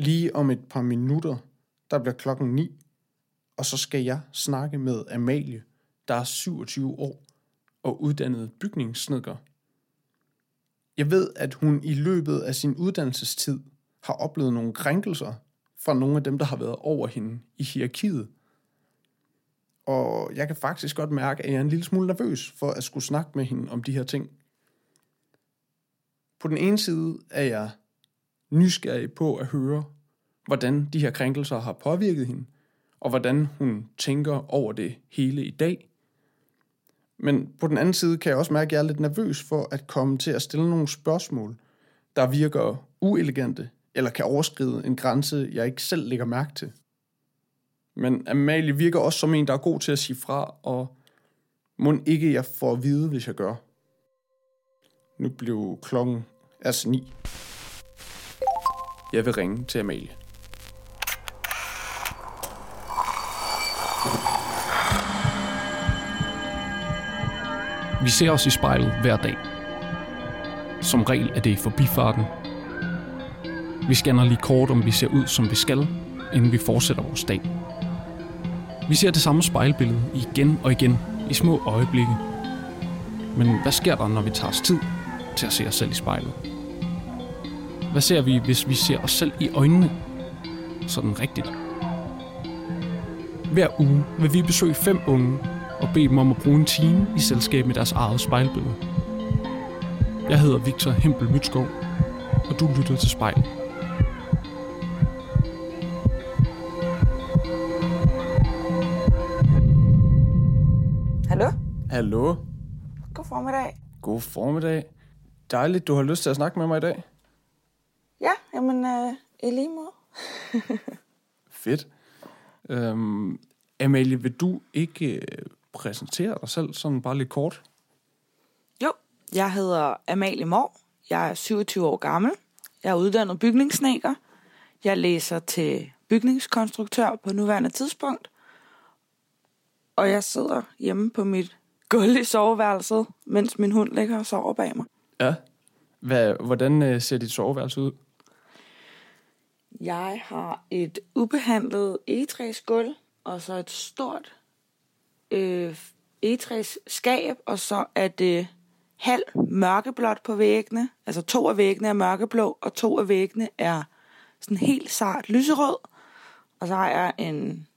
Lige om et par minutter, der bliver klokken 9, og så skal jeg snakke med Amalie, der er 27 år og uddannet bygningssnedker. Jeg ved, at hun i løbet af sin uddannelsestid har oplevet nogle krænkelser fra nogle af dem, der har været over hende i hierarkiet. Og jeg kan faktisk godt mærke, at jeg er en lille smule nervøs for at skulle snakke med hende om de her ting. På den ene side er jeg nysgerrig på at høre, hvordan de her krænkelser har påvirket hende, og hvordan hun tænker over det hele i dag. Men på den anden side kan jeg også mærke, at jeg er lidt nervøs for at komme til at stille nogle spørgsmål, der virker uelegante, eller kan overskride en grænse, jeg ikke selv lægger mærke til. Men Amalie virker også som en, der er god til at sige fra, og må ikke jeg får at vide, hvis jeg gør. Nu blev klokken altså ni. Jeg vil ringe til Amalie. Vi ser os i spejlet hver dag. Som regel er det i forbifarten. Vi scanner lige kort, om vi ser ud, som vi skal, inden vi fortsætter vores dag. Vi ser det samme spejlbillede igen og igen i små øjeblikke. Men hvad sker der, når vi tager os tid til at se os selv i spejlet? Hvad ser vi, hvis vi ser os selv i øjnene? Sådan rigtigt. Hver uge vil vi besøge fem unge og bede dem om at bruge en time i selskab med deres eget spejlbillede. Jeg hedder Victor Hempel Mytskov, og du lytter til spejl. Hallo? Hallo. God formiddag. God formiddag. Dejligt, du har lyst til at snakke med mig i dag. Ja, jamen, øh, i lige måde. Fedt. Øhm, Amalie, vil du ikke øh, præsentere dig selv sådan bare lidt kort? Jo, jeg hedder Amalie Mor. Jeg er 27 år gammel. Jeg er uddannet bygningssnækker. Jeg læser til bygningskonstruktør på nuværende tidspunkt. Og jeg sidder hjemme på mit gulv i soveværelset, mens min hund ligger og sover bag mig. Ja. Hvad, hvordan øh, ser dit soveværelse ud? Jeg har et ubehandlet egetræsgulv, og så et stort øh, egetræsskab, og så er det halv mørkeblåt på væggene. Altså to af væggene er mørkeblå, og to af væggene er sådan helt sart lyserød. Og så har jeg en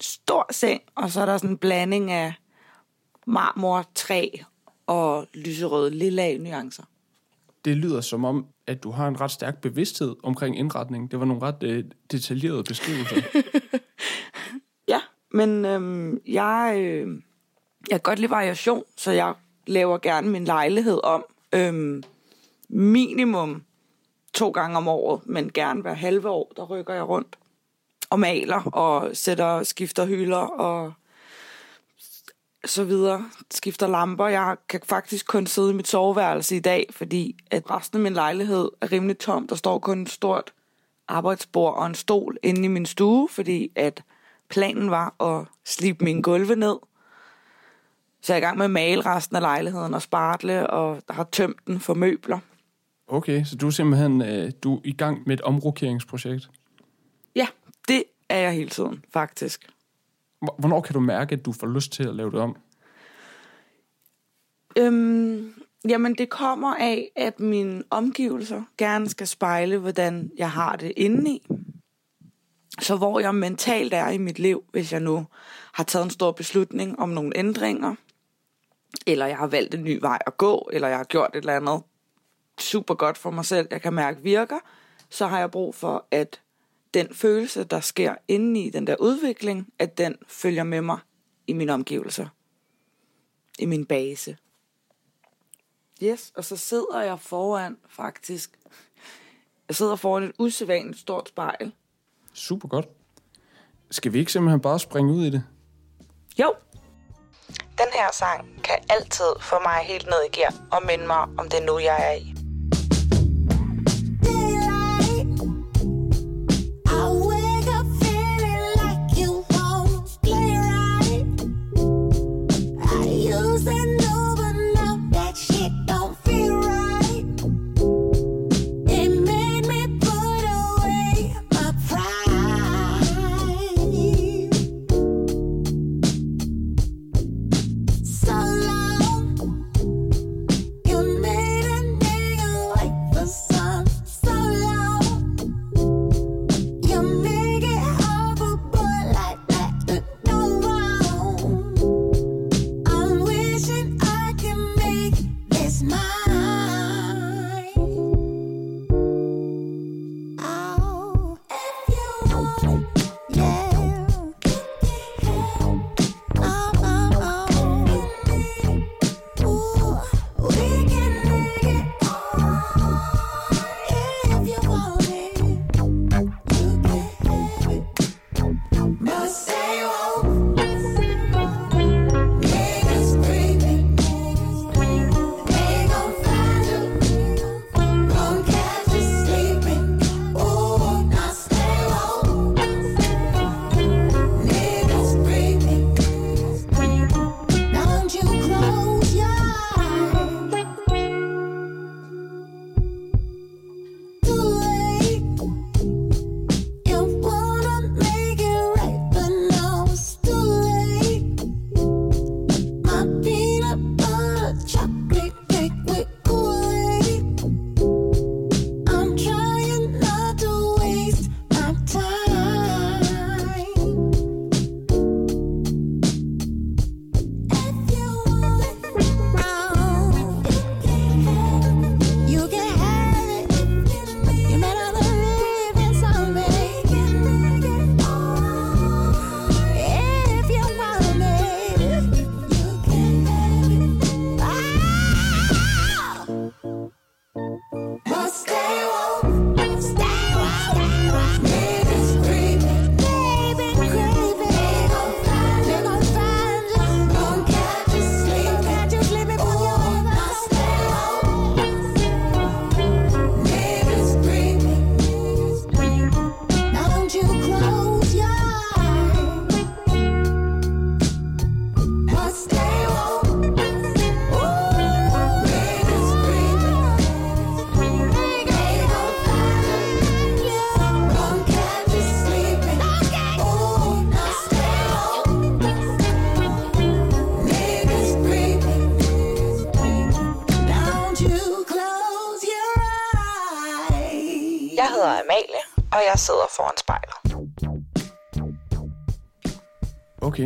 stor seng, og så er der sådan en blanding af marmor, træ og lyserøde lilla nuancer. Det lyder som om, at du har en ret stærk bevidsthed omkring indretningen. Det var nogle ret øh, detaljerede beskrivelser. Ja, men øhm, jeg, øh, jeg kan godt lide variation, så jeg laver gerne min lejlighed om. Øhm, minimum to gange om året, men gerne hver halve år, der rykker jeg rundt og maler og sætter, skifter hylder og så videre. Skifter lamper. Jeg kan faktisk kun sidde i mit soveværelse i dag, fordi at resten af min lejlighed er rimelig tom. Der står kun et stort arbejdsbord og en stol inde i min stue, fordi at planen var at slibe mine gulve ned. Så jeg er i gang med at male resten af lejligheden og spartle, og der har tømt den for møbler. Okay, så du er simpelthen øh, du er i gang med et omrokeringsprojekt. Ja, det er jeg hele tiden, faktisk. Hvornår kan du mærke, at du får lyst til at lave det om? Øhm, jamen, det kommer af, at mine omgivelser gerne skal spejle, hvordan jeg har det indeni. Så hvor jeg mentalt er i mit liv, hvis jeg nu har taget en stor beslutning om nogle ændringer, eller jeg har valgt en ny vej at gå, eller jeg har gjort et eller andet super godt for mig selv, jeg kan mærke virker, så har jeg brug for, at den følelse, der sker inde i den der udvikling, at den følger med mig i mine omgivelser. I min base. Yes, og så sidder jeg foran faktisk. Jeg sidder foran et usædvanligt stort spejl. Super godt. Skal vi ikke simpelthen bare springe ud i det? Jo. Den her sang kan altid få mig helt ned i gear og minde mig om det nu, jeg er i.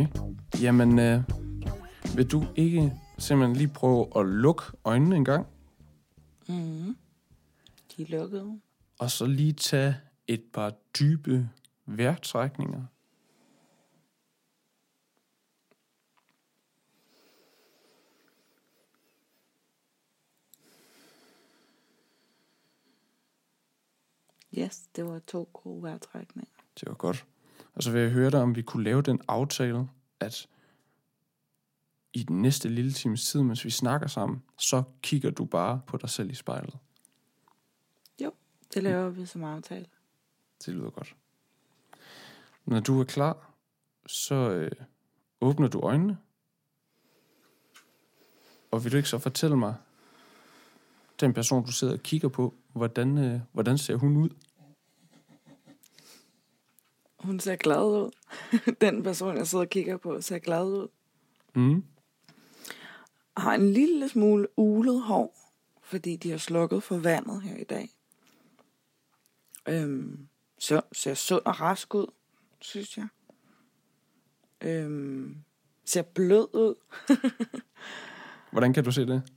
Okay. Jamen, øh, vil du ikke simpelthen lige prøve at lukke øjnene en gang, De er lukkede. og så lige tage et par dybe vejrtrækninger? Yes, det var to gode vejrtrækninger. Det var godt. Og så vil jeg høre dig, om vi kunne lave den aftale, at i den næste lille times tid, mens vi snakker sammen, så kigger du bare på dig selv i spejlet. Jo, det laver vi som aftale. Det lyder godt. Når du er klar, så øh, åbner du øjnene. Og vil du ikke så fortælle mig, den person, du sidder og kigger på, hvordan, øh, hvordan ser hun ud? Hun ser glad ud. Den person, jeg sidder og kigger på, ser glad ud. Mm. Har en lille smule ulet hår, fordi de har slukket for vandet her i dag. Øhm, så ser sund og rask ud, synes jeg. Øhm, ser blød ud. Hvordan kan du se det?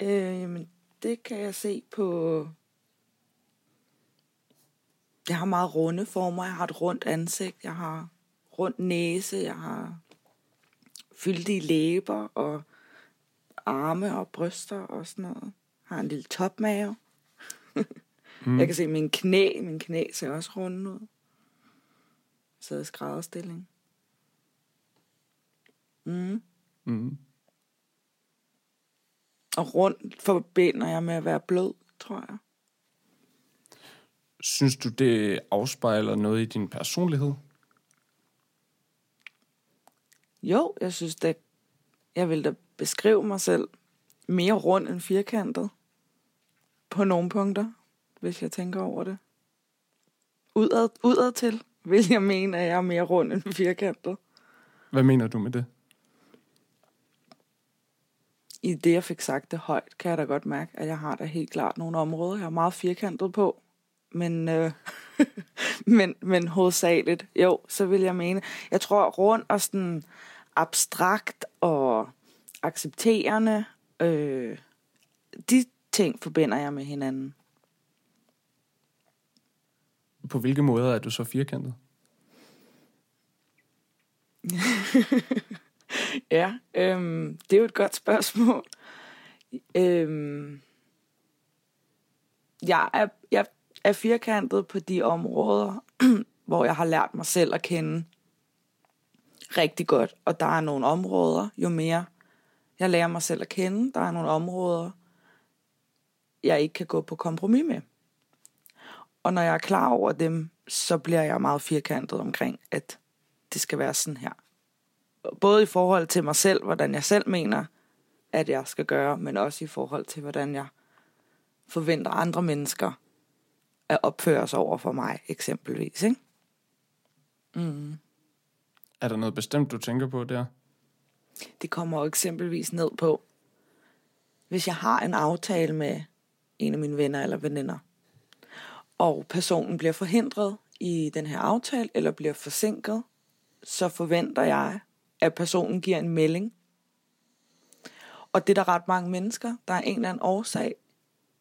Øh, jamen, det kan jeg se på... Jeg har meget runde former. Jeg har et rundt ansigt. Jeg har rund næse. Jeg har fyldige læber og arme og bryster og sådan noget. Jeg har en lille topmave. mm. Jeg kan se min knæ. Min knæ ser også runde ud. Så i skrædderstilling. Mm. Mm. Og rundt forbinder jeg med at være blød, tror jeg. Synes du, det afspejler noget i din personlighed? Jo, jeg synes da, jeg vil da beskrive mig selv mere rund end firkantet. På nogle punkter, hvis jeg tænker over det. Udad, udad til vil jeg mene, at jeg er mere rund end firkantet. Hvad mener du med det? I det, jeg fik sagt det højt, kan jeg da godt mærke, at jeg har da helt klart nogle områder, jeg er meget firkantet på. Men, øh, men, men hovedsageligt, jo, så vil jeg mene. Jeg tror, rundt og sådan abstrakt og accepterende, øh, de ting forbinder jeg med hinanden. På hvilke måder er du så firkantet? Ja, øhm, det er jo et godt spørgsmål. Øhm, jeg, er, jeg er firkantet på de områder, hvor jeg har lært mig selv at kende rigtig godt. Og der er nogle områder, jo mere jeg lærer mig selv at kende, der er nogle områder, jeg ikke kan gå på kompromis med. Og når jeg er klar over dem, så bliver jeg meget firkantet omkring, at det skal være sådan her både i forhold til mig selv, hvordan jeg selv mener, at jeg skal gøre, men også i forhold til, hvordan jeg forventer andre mennesker at opføre sig over for mig, eksempelvis. Ikke? Er der noget bestemt, du tænker på der? Det kommer jo eksempelvis ned på, hvis jeg har en aftale med en af mine venner eller veninder, og personen bliver forhindret i den her aftale, eller bliver forsinket, så forventer jeg, at personen giver en melding. Og det er der ret mange mennesker, der er en eller anden årsag,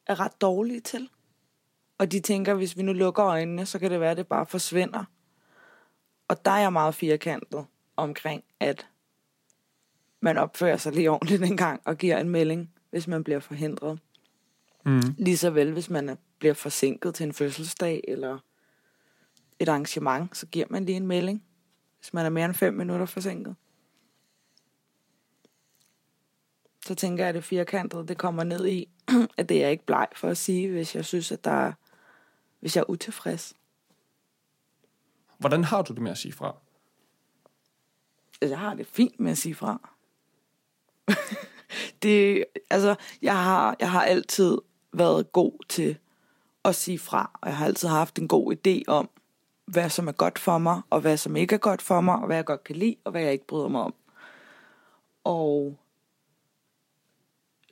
er ret dårlige til. Og de tænker, hvis vi nu lukker øjnene, så kan det være, at det bare forsvinder. Og der er jeg meget firkantet omkring, at man opfører sig lige ordentligt en gang og giver en melding, hvis man bliver forhindret. Mm. Lige så vel, hvis man er- bliver forsinket til en fødselsdag eller et arrangement, så giver man lige en melding, hvis man er mere end fem minutter forsinket. Så tænker jeg, at det firkantede, det kommer ned i, at det er jeg ikke bleg for at sige, hvis jeg synes, at der er, hvis jeg er utilfreds. Hvordan har du det med at sige fra? Altså, Jeg har det fint med at sige fra. det, altså, jeg har, jeg har altid været god til at sige fra, og jeg har altid haft en god idé om, hvad som er godt for mig, og hvad som ikke er godt for mig, og hvad jeg godt kan lide, og hvad jeg ikke bryder mig om. Og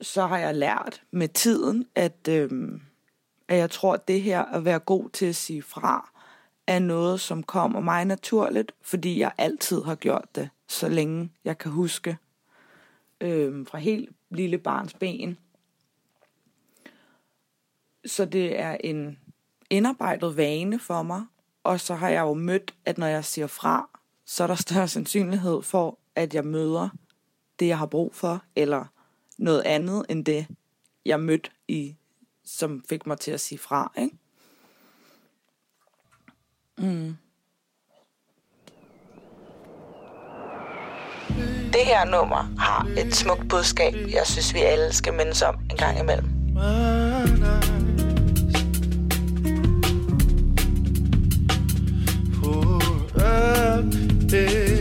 så har jeg lært med tiden, at, øhm, at jeg tror, at det her at være god til at sige fra, er noget, som kommer mig naturligt, fordi jeg altid har gjort det, så længe jeg kan huske. Øhm, fra helt lille barns ben. Så det er en indarbejdet vane for mig, og så har jeg jo mødt, at når jeg siger fra, så er der større sandsynlighed for, at jeg møder det, jeg har brug for, eller noget andet end det, jeg mødte i, som fik mig til at sige fra, ikke? Mm. Det her nummer har et smukt budskab, jeg synes, vi alle skal mindes om en gang imellem. mine eyes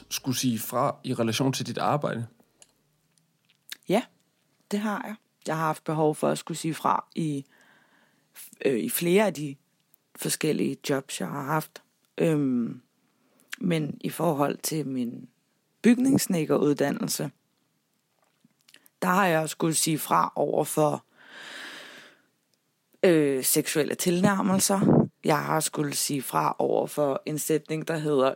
at skulle sige fra i relation til dit arbejde? Ja, det har jeg. Jeg har haft behov for at skulle sige fra i, øh, i flere af de forskellige jobs, jeg har haft. Øhm, men i forhold til min bygningssnekkeruddannelse, der har jeg skulle sige fra over for øh, seksuelle tilnærmelser. Jeg har skulle sige fra over for en sætning, der hedder,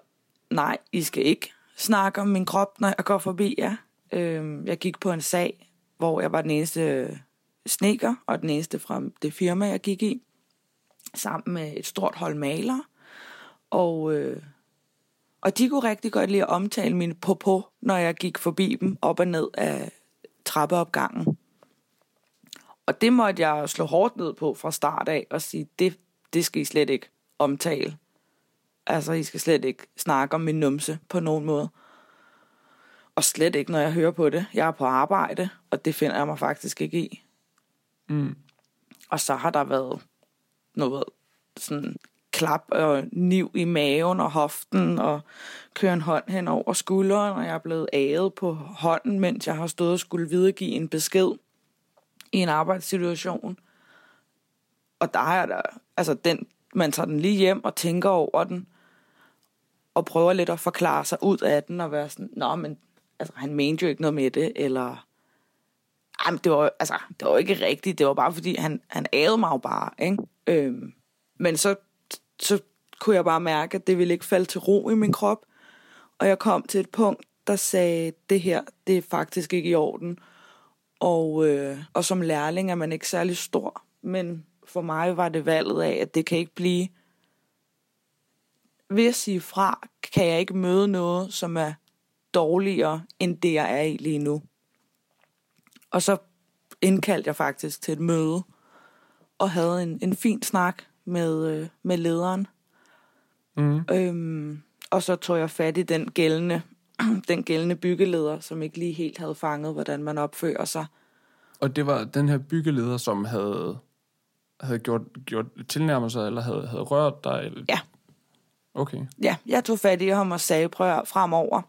nej, I skal ikke snakke om min krop, når jeg går forbi jer. Øh, jeg gik på en sag, hvor jeg var den eneste øh, sneker, og den eneste fra det firma, jeg gik i, sammen med et stort hold malere. Og, øh, og de kunne rigtig godt lide at omtale min popo, når jeg gik forbi dem op og ned af trappeopgangen. Og det måtte jeg slå hårdt ned på fra start af og sige, det, det skal I slet ikke omtale. Altså, I skal slet ikke snakke om min numse på nogen måde. Og slet ikke, når jeg hører på det. Jeg er på arbejde, og det finder jeg mig faktisk ikke i. Mm. Og så har der været noget sådan klap og niv i maven og hoften, og køre en hånd hen over skulderen, og jeg er blevet æget på hånden, mens jeg har stået og skulle videregive en besked i en arbejdssituation. Og der er der, altså den, man tager den lige hjem og tænker over den, og prøver lidt at forklare sig ud af den, og være sådan, nå, men altså, han mente jo ikke noget med det, eller Jamen, det var, altså, det var ikke rigtigt. Det var bare fordi, han, han ægede mig jo bare. Ikke? Øhm, men så, så kunne jeg bare mærke, at det ville ikke falde til ro i min krop. Og jeg kom til et punkt, der sagde, det her, det er faktisk ikke i orden. Og, øh, og som lærling er man ikke særlig stor. Men for mig var det valget af, at det kan ikke blive... Ved at sige fra, kan jeg ikke møde noget, som er dårligere, end det jeg er i lige nu. Og så indkaldte jeg faktisk til et møde, og havde en, en fin snak med, øh, med lederen. Mm. Øhm, og så tog jeg fat i den gældende, den gældende byggeleder, som ikke lige helt havde fanget, hvordan man opfører sig. Og det var den her byggeleder, som havde, havde gjort, gjort tilnærmelser, eller havde, havde rørt dig? Eller? Ja. Okay. Ja, jeg tog fat i ham og sagde, prøv at- fremover,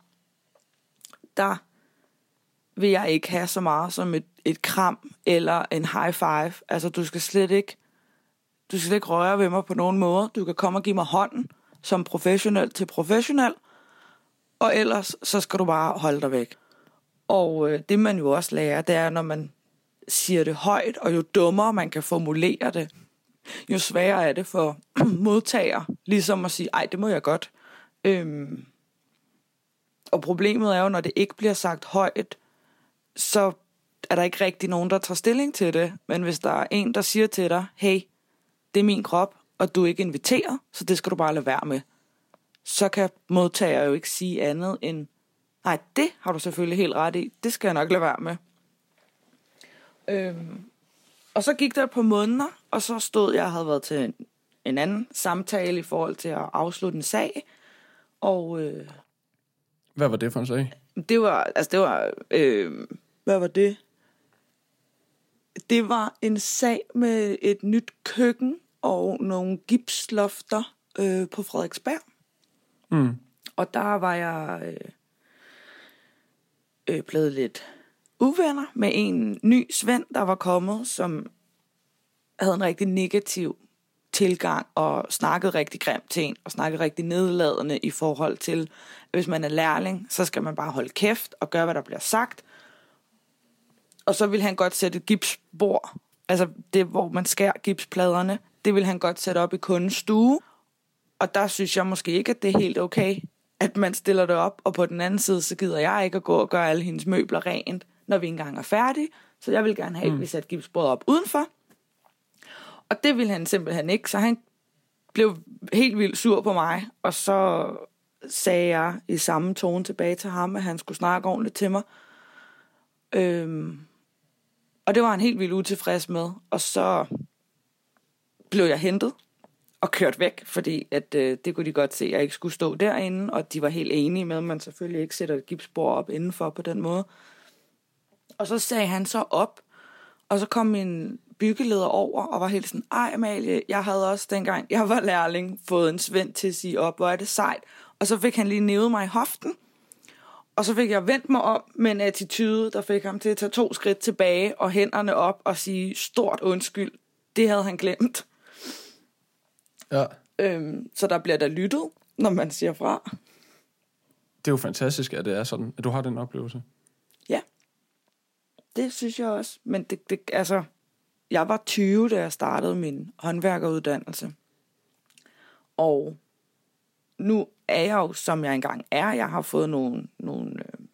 der vil jeg ikke have så meget som et, et kram eller en high five. Altså, du skal slet ikke, du skal slet ikke røre ved mig på nogen måde. Du kan komme og give mig hånden som professionel til professionel, og ellers så skal du bare holde dig væk. Og øh, det man jo også lærer, det er, når man siger det højt, og jo dummere man kan formulere det, jo sværere er det for modtager, ligesom at sige, ej, det må jeg godt. Øhm, og problemet er jo, når det ikke bliver sagt højt, så er der ikke rigtig nogen, der tager stilling til det. Men hvis der er en, der siger til dig, hey, det er min krop, og du er ikke inviteret, så det skal du bare lade være med. Så kan modtager jo ikke sige andet end, nej, det har du selvfølgelig helt ret i, det skal jeg nok lade være med. Øhm, og så gik der et par måneder, og så stod jeg og havde været til en, en anden samtale i forhold til at afslutte en sag. Og øh, Hvad var det for en sag? det var, altså det var, øh, hvad var det? Det var en sag med et nyt køkken og nogle gipslofter øh, på Frederiksberg. Mm. Og der var jeg øh, øh, blevet lidt uvenner med en ny svend, der var kommet, som havde en rigtig negativ tilgang og snakkede rigtig grimt til en, og snakkede rigtig nedladende i forhold til, at hvis man er lærling, så skal man bare holde kæft og gøre, hvad der bliver sagt. Og så vil han godt sætte et gipsbord, altså det, hvor man skærer gipspladerne, det vil han godt sætte op i kundens stue. Og der synes jeg måske ikke, at det er helt okay, at man stiller det op, og på den anden side, så gider jeg ikke at gå og gøre alle hendes møbler rent, når vi engang er færdige. Så jeg vil gerne have, at vi sætter gipsbordet op udenfor. Og det ville han simpelthen ikke, så han blev helt vildt sur på mig, og så sagde jeg i samme tone tilbage til ham, at han skulle snakke ordentligt til mig. Øhm, og det var han helt vildt utilfreds med, og så blev jeg hentet og kørt væk, fordi at, øh, det kunne de godt se, at jeg ikke skulle stå derinde, og de var helt enige med, at man selvfølgelig ikke sætter et gipsbord op indenfor på den måde. Og så sagde han så op, og så kom min byggeleder over og var helt sådan, ej Amalie, jeg havde også dengang, jeg var lærling, fået en svend til at sige op, hvor er det sejt. Og så fik han lige nævet mig i hoften, og så fik jeg vendt mig om med en attitude, der fik ham til at tage to skridt tilbage og hænderne op og sige stort undskyld. Det havde han glemt. Ja. Øhm, så der bliver der lyttet, når man siger fra. Det er jo fantastisk, at det er sådan, at du har den oplevelse. Det synes jeg også. Men det, det, altså, jeg var 20, da jeg startede min håndværkeruddannelse. Og nu er jeg jo, som jeg engang er. Jeg har fået nogle, nogle øh,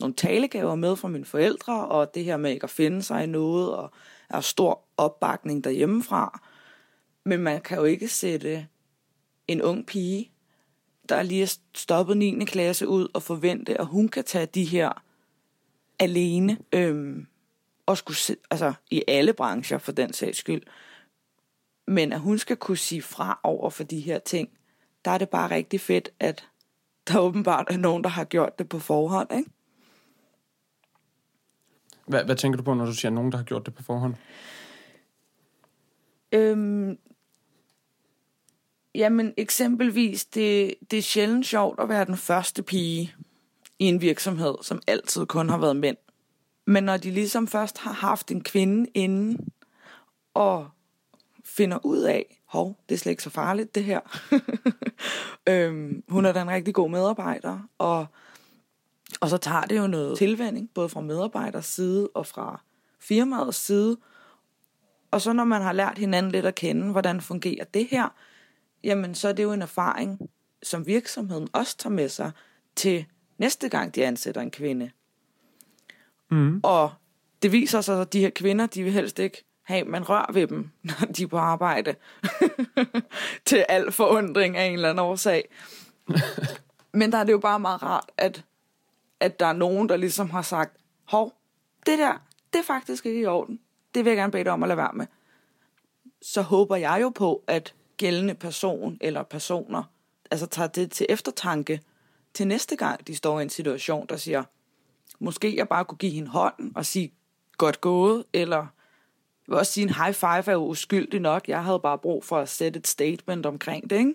nogle talegaver med fra mine forældre, og det her med ikke at finde sig i noget, og er stor opbakning derhjemmefra. Men man kan jo ikke sætte en ung pige, der lige er stoppet 9. klasse ud, og forvente, at hun kan tage de her alene, øhm, og skulle se, altså i alle brancher for den sags skyld. Men at hun skal kunne sige fra over for de her ting, der er det bare rigtig fedt, at der åbenbart er nogen, der har gjort det på forhånd, ikke? Hvad, hvad tænker du på, når du siger nogen, der har gjort det på forhånd? Øhm, jamen eksempelvis, det, det er sjældent sjovt at være den første pige i en virksomhed, som altid kun har været mænd. Men når de ligesom først har haft en kvinde inden, og finder ud af, hov, det er slet ikke så farligt det her. øhm, hun er da en rigtig god medarbejder, og, og så tager det jo noget tilvænding, både fra medarbejders side og fra firmaets side. Og så når man har lært hinanden lidt at kende, hvordan fungerer det her, jamen så er det jo en erfaring, som virksomheden også tager med sig til næste gang, de ansætter en kvinde. Mm. Og det viser sig, at de her kvinder, de vil helst ikke have, man rører ved dem, når de er på arbejde. til al forundring af en eller anden årsag. Men der er det jo bare meget rart, at, at der er nogen, der ligesom har sagt, hov, det der, det er faktisk ikke i orden. Det vil jeg gerne bede dig om at lade være med. Så håber jeg jo på, at gældende person eller personer, altså tager det til eftertanke til næste gang, de står i en situation, der siger, måske jeg bare kunne give hende hånden og sige, godt gået, eller jeg vil også sige, en high five er jo uskyldig nok. Jeg havde bare brug for at sætte et statement omkring det, ikke?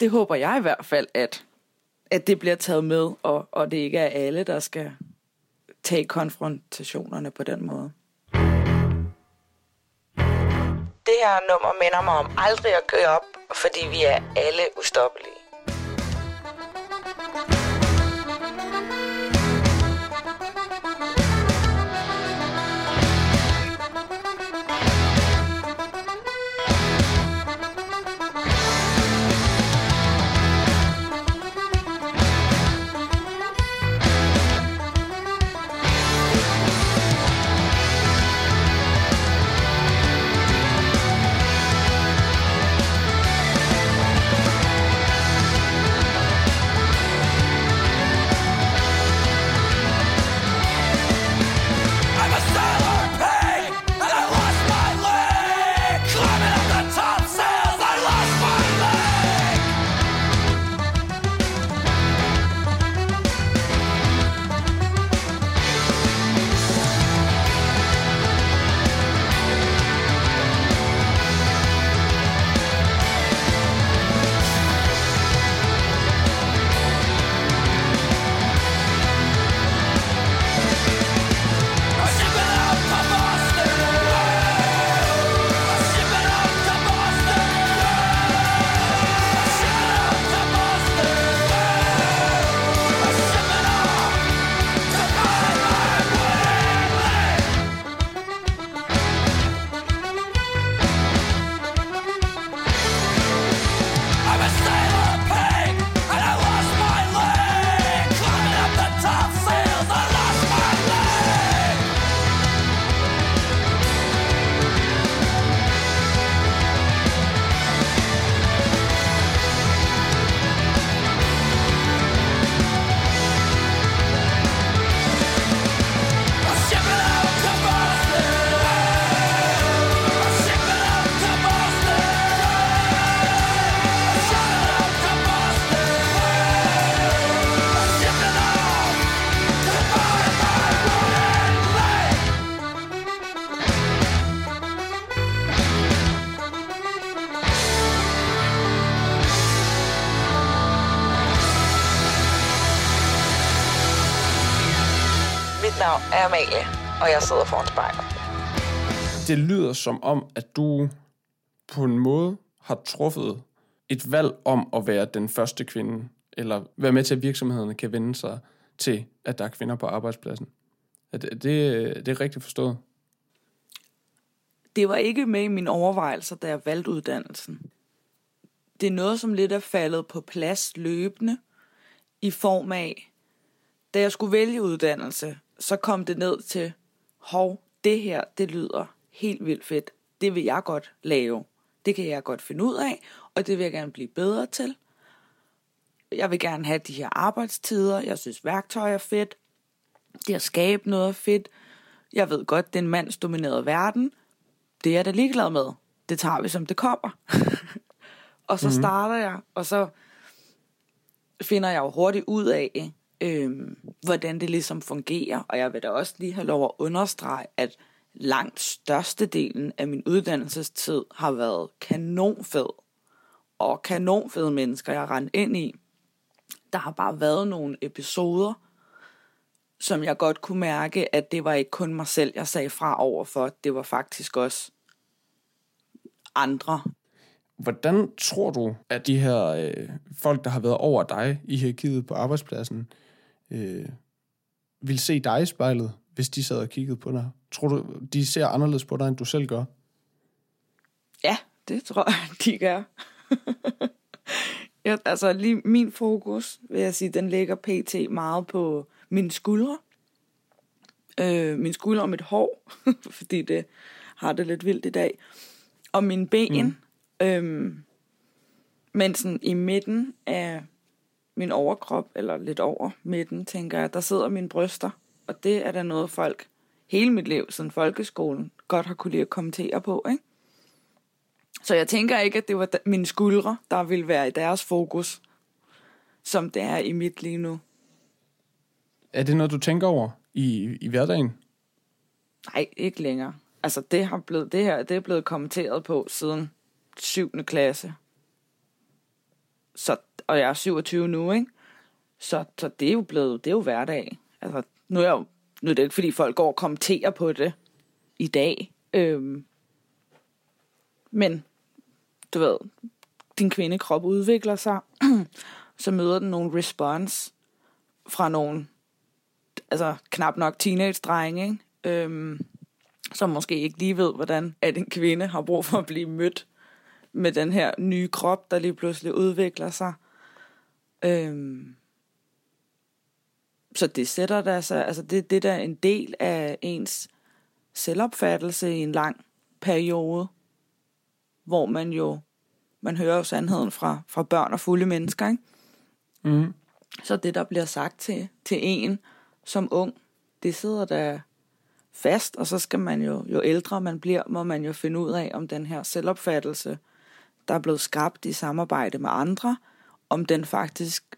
Det håber jeg i hvert fald, at, at det bliver taget med, og, og det ikke er alle, der skal tage konfrontationerne på den måde. Det her nummer minder mig om aldrig at køre op, fordi vi er alle ustoppelige. Er Amalie, og jeg sidder foran spejlet. Det lyder som om, at du på en måde har truffet et valg om at være den første kvinde, eller være med til, at virksomhederne kan vende sig til, at der er kvinder på arbejdspladsen. Er det, det, det er rigtigt forstået? det var ikke med i mine overvejelser, da jeg valgte uddannelsen. Det er noget, som lidt er faldet på plads løbende, i form af, da jeg skulle vælge uddannelse, så kom det ned til, hov, det her, det lyder helt vildt fedt. Det vil jeg godt lave. Det kan jeg godt finde ud af, og det vil jeg gerne blive bedre til. Jeg vil gerne have de her arbejdstider. Jeg synes, værktøj er fedt. Det at skabe noget er fedt. Jeg ved godt, det er en mandsdomineret verden. Det er jeg da ligeglad med. Det tager vi, som det kommer. og så mm-hmm. starter jeg, og så finder jeg jo hurtigt ud af, øhm, hvordan det ligesom fungerer. Og jeg vil da også lige have lov at understrege, at langt størstedelen af min uddannelsestid har været kanonfed. Og kanonfede mennesker, jeg har rendt ind i. Der har bare været nogle episoder, som jeg godt kunne mærke, at det var ikke kun mig selv, jeg sagde fra overfor. Det var faktisk også andre. Hvordan tror du, at de her øh, folk, der har været over dig i hierarkiet på arbejdspladsen, øh, vil se dig i spejlet, hvis de sad og kiggede på dig? Tror du, de ser anderledes på dig, end du selv gør? Ja, det tror jeg, de gør. ja, altså lige min fokus, vil jeg sige, den ligger pt. meget på mine skuldre. Øh, min skuldre og mit hår, fordi det har det lidt vildt i dag. Og mine ben. Mm. Øhm, men sådan i midten af min overkrop, eller lidt over midten, tænker jeg, der sidder mine bryster. Og det er der noget folk hele mit liv siden folkeskolen godt har kunne lide at kommentere på, ikke? Så jeg tænker ikke, at det var da- mine skuldre, der ville være i deres fokus, som det er i mit lige nu. Er det noget, du tænker over i, i hverdagen? Nej, ikke længere. Altså, det, har blevet, det her det er blevet kommenteret på siden 7. klasse. Så, og jeg er 27 nu, ikke? Så, så det er jo blevet, det er jo hverdag. Altså, nu er, jeg jo, nu er det ikke, fordi folk går og kommenterer på det i dag. Øhm, men, du ved, din kvindekrop udvikler sig, så møder den nogle response fra nogle, altså knap nok teenage-drenge, ikke? Øhm, som måske ikke lige ved, hvordan at en kvinde har brug for at blive mødt med den her nye krop, der lige pludselig udvikler sig. Øhm, så det sætter der sig, altså det, det der er en del af ens selvopfattelse i en lang periode, hvor man jo, man hører jo sandheden fra, fra børn og fulde mennesker, ikke? Mm. Så det, der bliver sagt til, til en som ung, det sidder der fast, og så skal man jo, jo ældre man bliver, må man jo finde ud af, om den her selvopfattelse, der er blevet skabt i samarbejde med andre, om den faktisk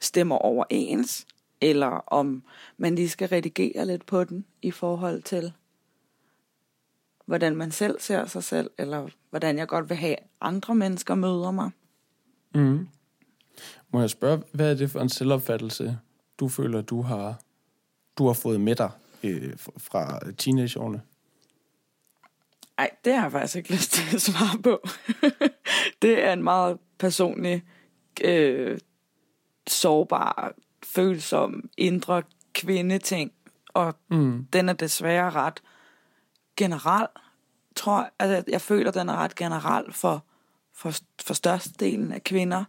stemmer overens, eller om man lige skal redigere lidt på den i forhold til, hvordan man selv ser sig selv, eller hvordan jeg godt vil have andre mennesker møder mig. Mm. Må jeg spørge, hvad er det for en selvopfattelse, du føler, du har, du har fået med dig øh, fra teenageårene? Ej, det har jeg faktisk ikke lyst til at svare på. det er en meget personlig, øh, sårbar, følsom, indre kvindeting. Og Mm. den er desværre ret generel, tror jeg. Altså, jeg føler, den er ret generel for, for, for størstedelen af kvinder,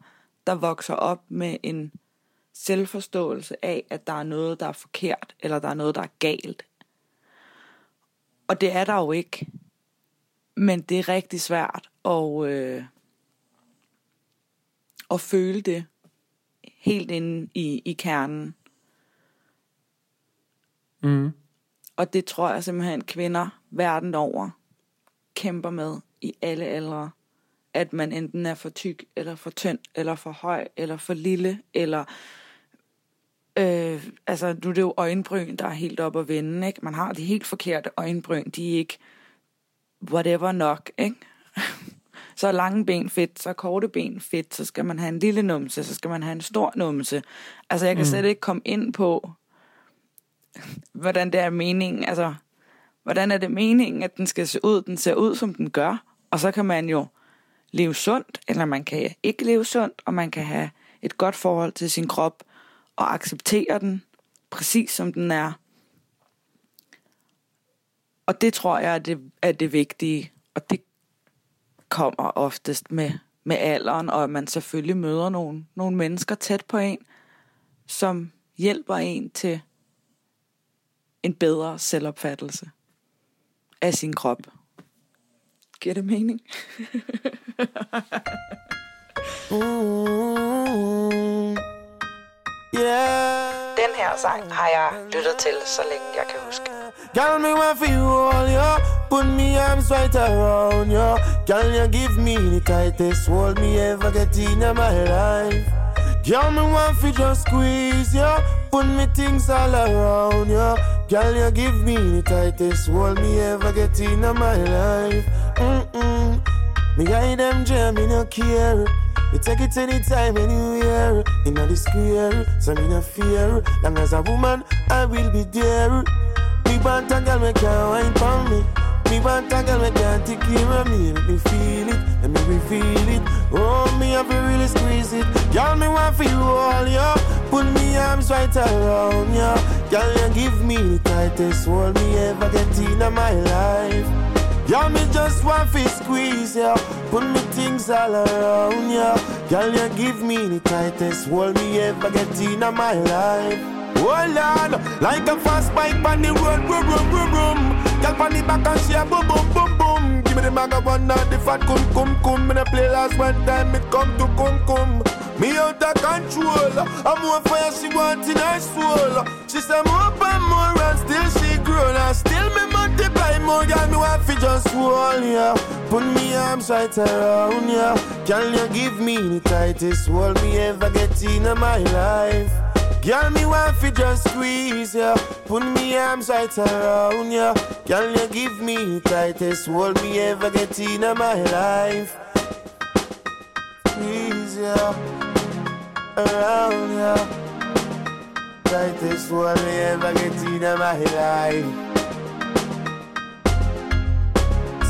der vokser op med en selvforståelse af, at der er noget, der er forkert, eller der er noget, der er galt. Og det er der jo ikke. Men det er rigtig svært at, øh, at føle det helt inde i, i kernen. Mm. Og det tror jeg simpelthen kvinder verden over kæmper med i alle aldre. At man enten er for tyk, eller for tynd, eller for høj, eller for lille, eller... Øh, altså, nu er det jo øjenbryn, der er helt op at vende, ikke? Man har de helt forkerte øjenbryn, de er ikke whatever nok, ikke? så er lange ben fedt, så er korte ben fedt, så skal man have en lille numse, så skal man have en stor numse. Altså, jeg kan mm. slet ikke komme ind på, hvordan det er meningen, altså, hvordan er det meningen, at den skal se ud, den ser ud, som den gør, og så kan man jo leve sundt, eller man kan ikke leve sundt, og man kan have et godt forhold til sin krop, og acceptere den, præcis som den er. Og det tror jeg er det, er det vigtige, og det kommer oftest med, med alderen, og at man selvfølgelig møder nogle, nogle mennesker tæt på en, som hjælper en til en bedre selvopfattelse af sin krop. Giver det mening? Mm. Yeah. Den her sang har jeg lyttet til, så længe jeg kan huske. Girl, me want for you all, yo. Put me arms right around you. Girl, you give me the tightest hold me ever get in my life. Girl, me want for just squeeze you. Put me things all around you. Girl, you give me the tightest hold me ever get in my life. Mm-mm. Me guide them jam, me no care. You take it anytime, anywhere. In the square, so me no fear. Long as a woman, I will be there. Want a girl, me can't wine for me. Me want a girl, me can't take care of me. Let me feel it, let me reveal it. Oh, me have to really squeeze it. Girl, me want for you all, yo. Put me arms right around you. Girl, you give me the tightest hold me ever get in my life. Girl, me just want to squeeze ya. Put me things all around ya. Girl, you give me the tightest hold me ever get in my life. Hold on, like a fast bike on the road, boom, boom, boom, boom. Girl, on the back and she a boom, boom, boom, boom. Give me the maga one, not the fat cum, cum, cum. The play last one time, it come to cum, cum. Me out of control. I'm more fire she want in her soul. She say more and more and still she grown and still me multiply more. Girl, me want fi just hold ya. Put me arms right around ya. Can you give me the tightest hold me ever get in my life? Girl, me want fi just squeeze ya. Put me arms right around ya. Can you give me tightest hold me ever get in my life? Squeeze ya around ya. Tightest hold me ever get in my life.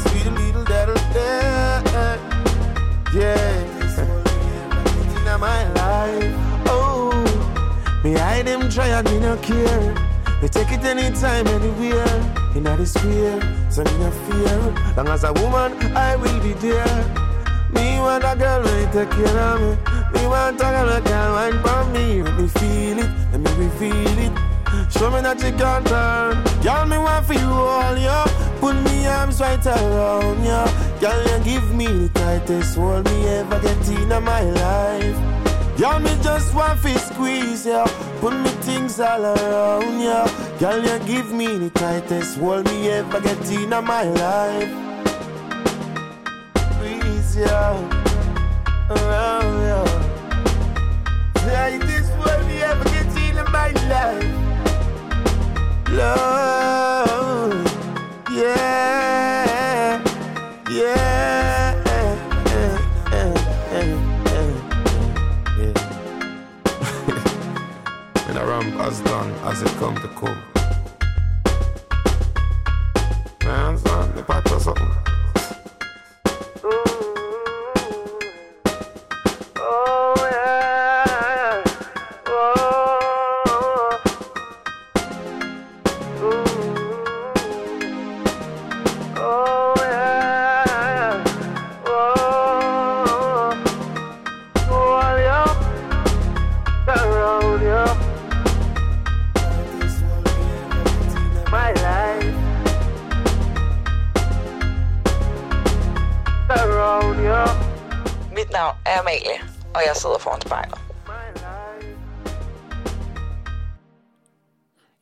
Sweet little there, yeah. It's only ever get in my life. Me hide them try and me no care. Me take it anytime, anywhere. In the square, so me no fear. Long as a woman, I will be there. Me want a girl when take care of me. Me want a girl that can wine for me. Let me feel it, let me reveal it. Show me that you can turn. Girl, me want for you all, yo. Put me arms right around you. Girl, you give me the tightest hold me ever get in my life. Girl, me just want to squeeze ya. Put me things all around ya. Girl, you give me the tightest hold me ever get in my life. Squeeze ya around ya. Tightest hold me ever get in my life. Lord, as it come to come. Man's on the back of something. Mm.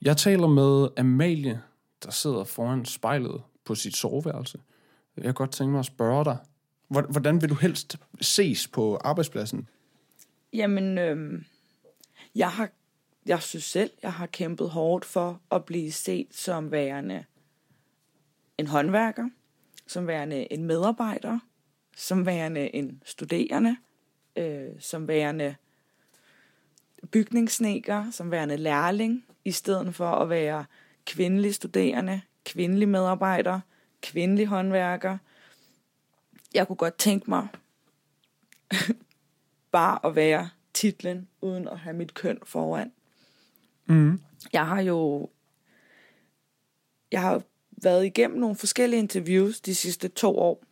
Jeg taler med Amalie, der sidder foran spejlet på sit soveværelse. Jeg kan godt tænke mig at spørge dig, hvordan vil du helst ses på arbejdspladsen? Jamen, øh, jeg har, jeg synes selv, jeg har kæmpet hårdt for at blive set som værende en håndværker, som værende en medarbejder, som værende en studerende, øh, som værende bygningssneker, som værende lærling, i stedet for at være kvindelig studerende, kvindelig medarbejder, kvindelig håndværker. Jeg kunne godt tænke mig bare at være titlen, uden at have mit køn foran. Mm. Jeg har jo jeg har været igennem nogle forskellige interviews de sidste to år,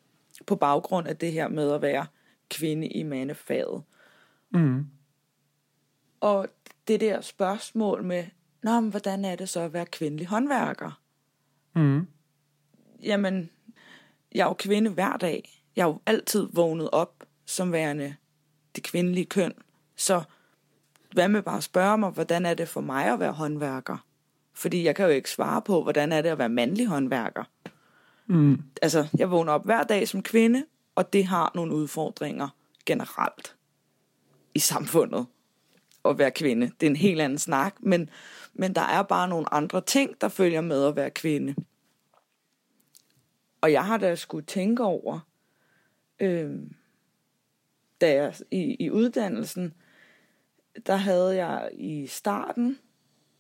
på baggrund af det her med at være kvinde i mandefaget. Mm. Og det der spørgsmål med, Nå, men hvordan er det så at være kvindelig håndværker? Mm. Jamen, jeg er jo kvinde hver dag. Jeg er jo altid vågnet op som værende det kvindelige køn. Så hvad med bare at spørge mig, hvordan er det for mig at være håndværker? Fordi jeg kan jo ikke svare på, hvordan er det at være mandlig håndværker. Mm. Altså, jeg vågner op hver dag som kvinde, og det har nogle udfordringer generelt i samfundet at være kvinde. Det er en helt anden snak, men, men der er bare nogle andre ting, der følger med at være kvinde. Og jeg har da skulle tænke over, øh, da jeg i, i uddannelsen, der havde jeg i starten,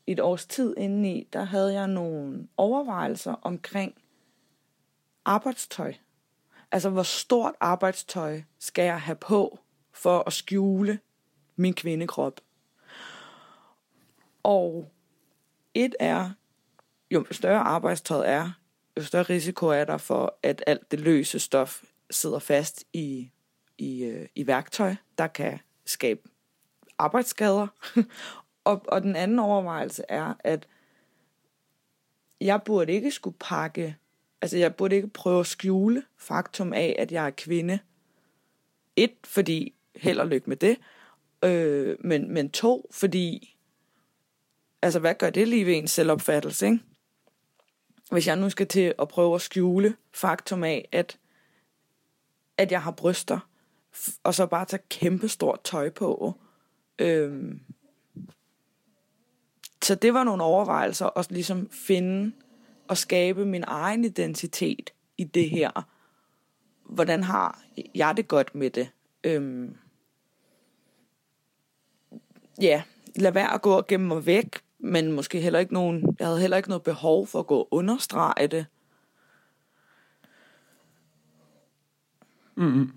et års tid indeni, der havde jeg nogle overvejelser omkring arbejdstøj. Altså, hvor stort arbejdstøj skal jeg have på for at skjule min kvindekrop? Og et er, jo større arbejdstøjet er, jo større risiko er der for, at alt det løse stof sidder fast i, i, øh, i værktøj, der kan skabe arbejdsskader. og, og den anden overvejelse er, at jeg burde ikke skulle pakke, altså jeg burde ikke prøve at skjule faktum af, at jeg er kvinde. Et, fordi held og lykke med det, øh, men, men to, fordi, altså hvad gør det lige ved ens selvopfattelse, ikke? Hvis jeg nu skal til at prøve at skjule faktum af, at, at jeg har bryster, og så bare tage kæmpe stort tøj på, Øhm. så det var nogle overvejelser at ligesom finde og skabe min egen identitet i det her. Hvordan har jeg det godt med det? Øhm, ja, lad være at gå og gemme mig væk, men måske heller ikke nogen, jeg havde heller ikke noget behov for at gå og understrege det. Mm-hmm.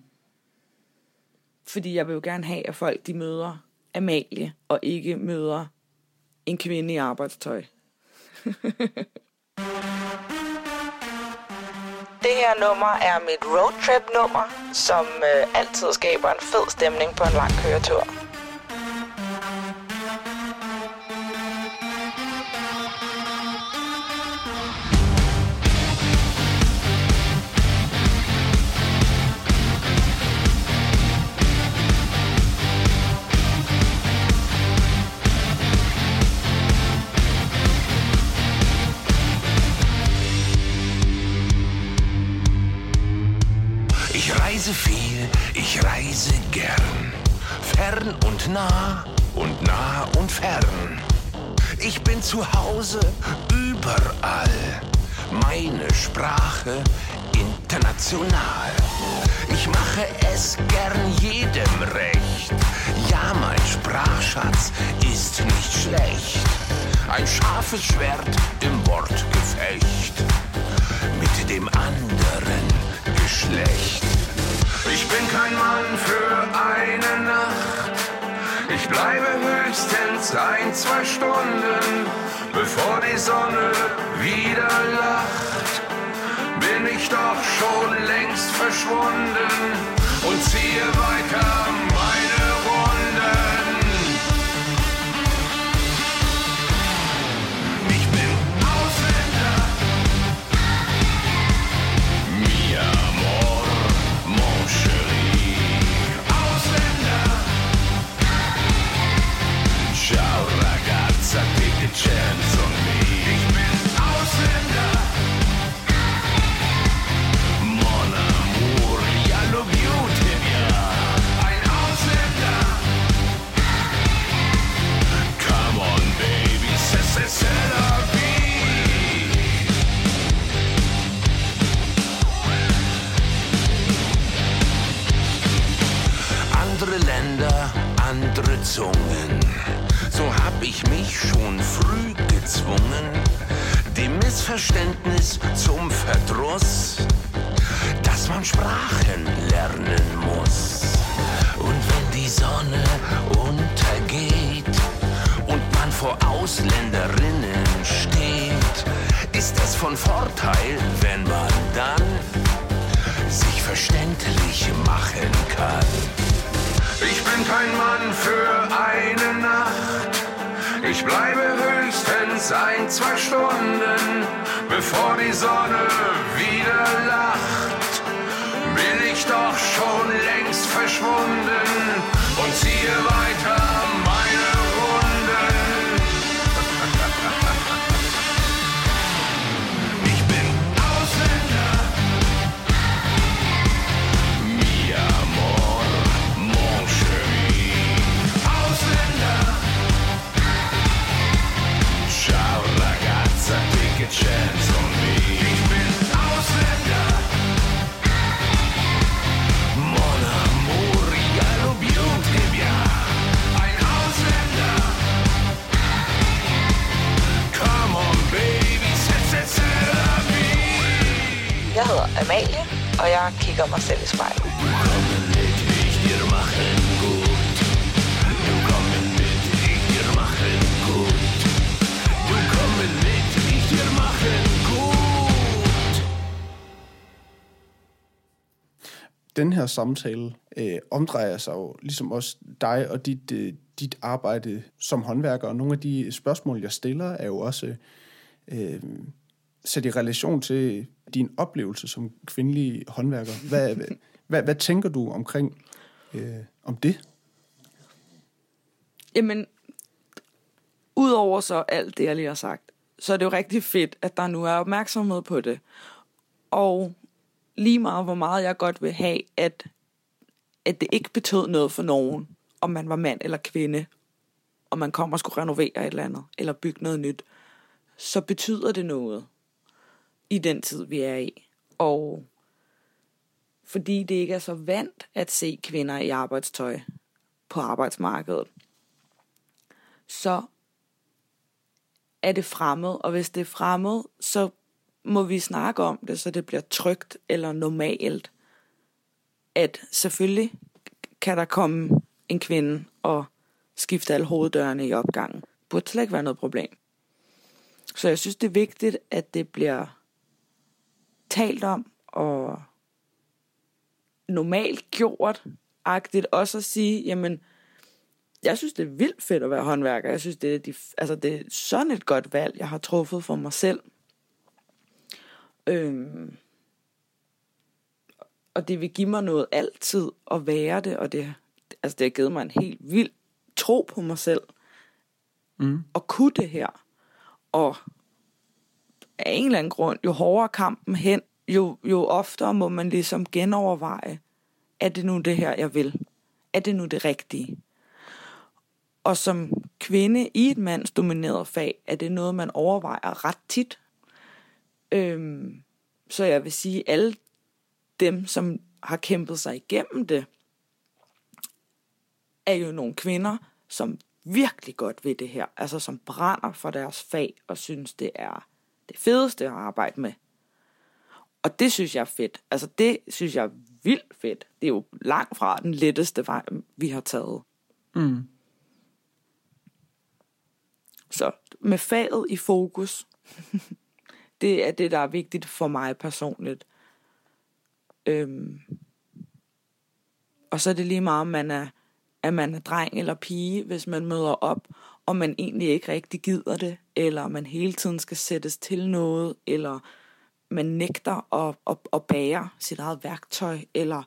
Fordi jeg vil jo gerne have, at folk de møder Amalie, og ikke møder en kvinde i arbejdstøj. Det her nummer er mit roadtrip nummer, som øh, altid skaber en fed stemning på en lang køretur. Zu Hause überall. Meine Sprache international. Ich mache es gern jedem recht. Ja, mein Sprachschatz ist nicht schlecht. Ein scharfes Schwert im Wortgefecht mit dem anderen Geschlecht. Ich bin kein Mann für eine Nacht. Bleibe höchstens ein, zwei Stunden, bevor die Sonne wieder lacht. Bin ich doch schon längst verschwunden und ziehe weiter gezwungen. Dem Missverständnis zum Verdruss, dass man Sprachen lernen muss. Und wenn die Sonne untergeht und man vor Ausländerinnen steht, ist es von Vorteil, wenn man dann sich verständlich machen kann. Ich bin kein Mann für eine Nacht. Ich bleibe höchstens ein, zwei Stunden, bevor die Sonne wieder lacht. Bin ich doch schon längst verschwunden und ziehe weiter her samtale øh, omdrejer sig jo ligesom også dig og dit, øh, dit arbejde som håndværker, og nogle af de spørgsmål, jeg stiller, er jo også øh, sat i relation til din oplevelse som kvindelig håndværker. Hvad, hvad, hvad, hvad tænker du omkring øh, om det? Jamen, udover så alt det, jeg lige har sagt, så er det jo rigtig fedt, at der nu er opmærksomhed på det. Og lige meget, hvor meget jeg godt vil have, at, at det ikke betød noget for nogen, om man var mand eller kvinde, og man kommer og skulle renovere et eller andet, eller bygge noget nyt, så betyder det noget i den tid, vi er i. Og fordi det ikke er så vant at se kvinder i arbejdstøj på arbejdsmarkedet, så er det fremmed, og hvis det er fremmed, så må vi snakke om det, så det bliver trygt eller normalt, at selvfølgelig kan der komme en kvinde og skifte alle hoveddørene i opgangen. Det burde slet ikke være noget problem. Så jeg synes, det er vigtigt, at det bliver talt om og normalt gjort, agtigt også at sige, jamen, jeg synes, det er vildt fedt at være håndværker. Jeg synes, det er, de, altså, det er sådan et godt valg, jeg har truffet for mig selv. Øhm, og det vil give mig noget altid at være det, og det, altså, det har givet mig en helt vild tro på mig selv. Mm. Og kunne det her. Og af en eller anden grund, jo hårdere kampen hen, jo, jo oftere må man ligesom genoverveje, er det nu det her, jeg vil? Er det nu det rigtige? Og som kvinde i et mandsdomineret fag, er det noget, man overvejer ret tit. Øhm, så jeg vil sige, alle dem, som har kæmpet sig igennem det, er jo nogle kvinder, som virkelig godt ved det her. Altså som brænder for deres fag og synes, det er det fedeste at arbejde med. Og det synes jeg er fedt. Altså det synes jeg er vildt fedt. Det er jo langt fra den letteste vej, vi har taget. Mm. Så med faget i fokus, det er det, der er vigtigt for mig personligt. Øhm. Og så er det lige meget, om man er, at man er dreng eller pige, hvis man møder op, og man egentlig ikke rigtig gider det, eller man hele tiden skal sættes til noget, eller man nægter at, at, at bære sit eget værktøj, eller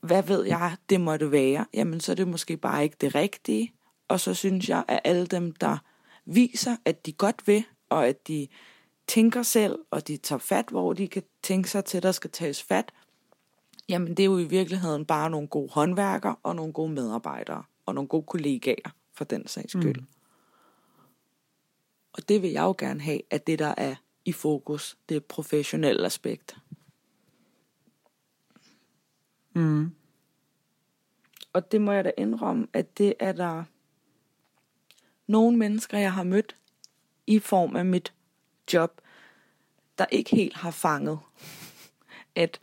hvad ved jeg, det måtte være, jamen så er det måske bare ikke det rigtige. Og så synes jeg, at alle dem, der viser, at de godt vil, og at de tænker selv, og de tager fat, hvor de kan tænke sig til, at der skal tages fat, jamen det er jo i virkeligheden bare nogle gode håndværkere, og nogle gode medarbejdere, og nogle gode kollegaer, for den sags skyld. Mm. Og det vil jeg jo gerne have, at det der er i fokus, det professionelle aspekt. Mm. Og det må jeg da indrømme, at det er der nogle mennesker, jeg har mødt i form af mit job, der ikke helt har fanget, at,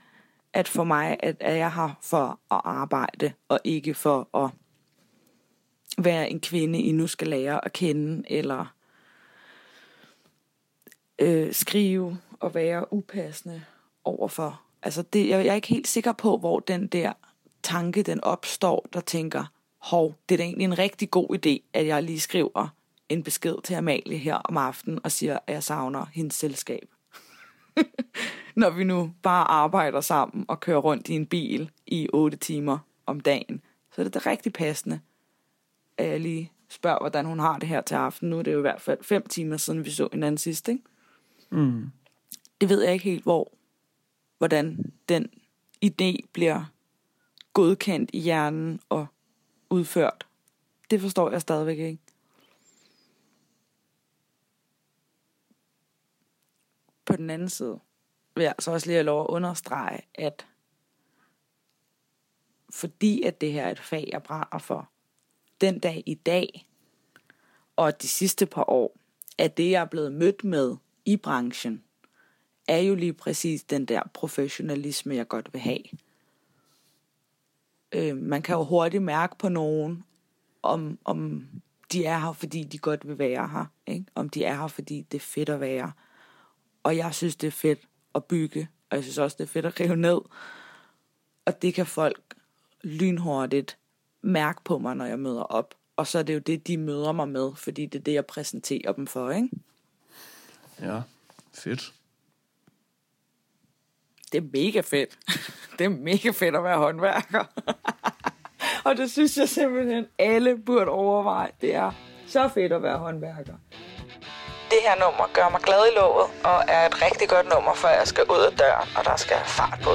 at for mig, at, at jeg har for at arbejde, og ikke for at være en kvinde, I nu skal lære at kende, eller øh, skrive og være upassende overfor. Altså det, jeg, jeg er ikke helt sikker på, hvor den der tanke, den opstår, der tænker, hov, det er da egentlig en rigtig god idé, at jeg lige skriver en besked til Amalie her om aftenen og siger, at jeg savner hendes selskab. Når vi nu bare arbejder sammen og kører rundt i en bil i 8 timer om dagen, så er det da rigtig passende, at jeg lige spørger, hvordan hun har det her til aften. Nu er det jo i hvert fald fem timer siden, vi så hinanden sidst, ikke? Mm. Det ved jeg ikke helt, hvor, hvordan den idé bliver godkendt i hjernen og udført. Det forstår jeg stadigvæk ikke. På den anden side vil jeg så også lige have lov at understrege, at fordi at det her er et fag, jeg brænder for, den dag i dag, og de sidste par år, at det, jeg er blevet mødt med i branchen, er jo lige præcis den der professionalisme, jeg godt vil have. Øh, man kan jo hurtigt mærke på nogen, om, om de er her, fordi de godt vil være her. Ikke? Om de er her, fordi det er fedt at være. Og jeg synes, det er fedt at bygge, og jeg synes også, det er fedt at rive ned. Og det kan folk lynhurtigt mærke på mig, når jeg møder op. Og så er det jo det, de møder mig med, fordi det er det, jeg præsenterer dem for, ikke? Ja, fedt. Det er mega fedt. Det er mega fedt at være håndværker. og det synes jeg simpelthen, alle burde overveje. Det er så fedt at være håndværker. Det her nummer gør mig glad i låget, og er et rigtig godt nummer, for jeg skal ud af døren, og der skal fart på.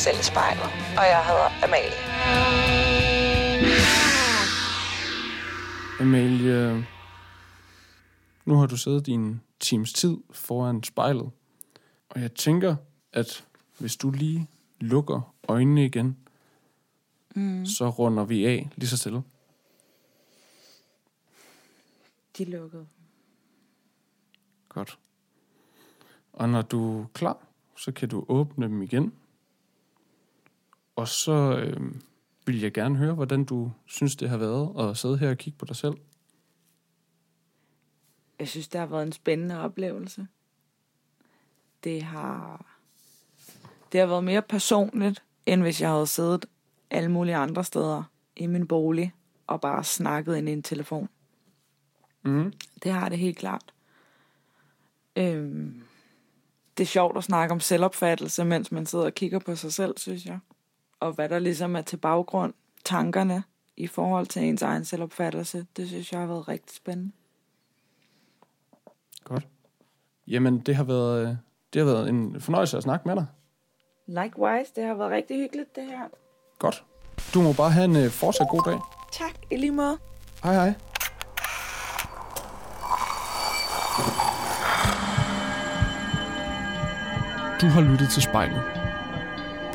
Selv i spejlet, og jeg hedder Amalie. Amalie, nu har du siddet en times tid foran spejlet, og jeg tænker, at hvis du lige lukker øjnene igen, mm. så runder vi af lige så stille. De lukkede. Godt. Og når du er klar, så kan du åbne dem igen. Og så øh, vil jeg gerne høre, hvordan du synes, det har været at sidde her og kigge på dig selv. Jeg synes, det har været en spændende oplevelse. Det har, det har været mere personligt, end hvis jeg havde siddet alle mulige andre steder i min bolig og bare snakket ind i en telefon. Mm. Det har det helt klart. Øhm, det er sjovt at snakke om selvopfattelse, mens man sidder og kigger på sig selv, synes jeg. Og hvad der ligesom er til baggrund, tankerne i forhold til ens egen selvopfattelse, det synes jeg har været rigtig spændende. Godt. Jamen, det har været, øh, det har været en fornøjelse at snakke med dig. Likewise, det har været rigtig hyggeligt, det her. Godt. Du må bare have en øh, fortsat god dag. Tak, i lige måde. Hej hej. Du har lyttet til spejlet.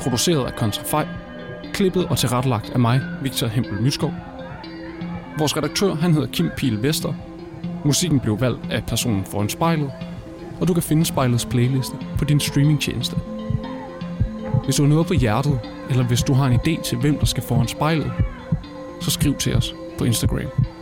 Produceret af Kontrafej. Klippet og tilrettelagt af mig, Victor Hempel Mytskov. Vores redaktør, han hedder Kim Pil Vester. Musikken blev valgt af personen foran spejlet. Og du kan finde spejlets playliste på din streamingtjeneste. Hvis du har noget på hjertet, eller hvis du har en idé til, hvem der skal foran spejlet, så skriv til os på Instagram.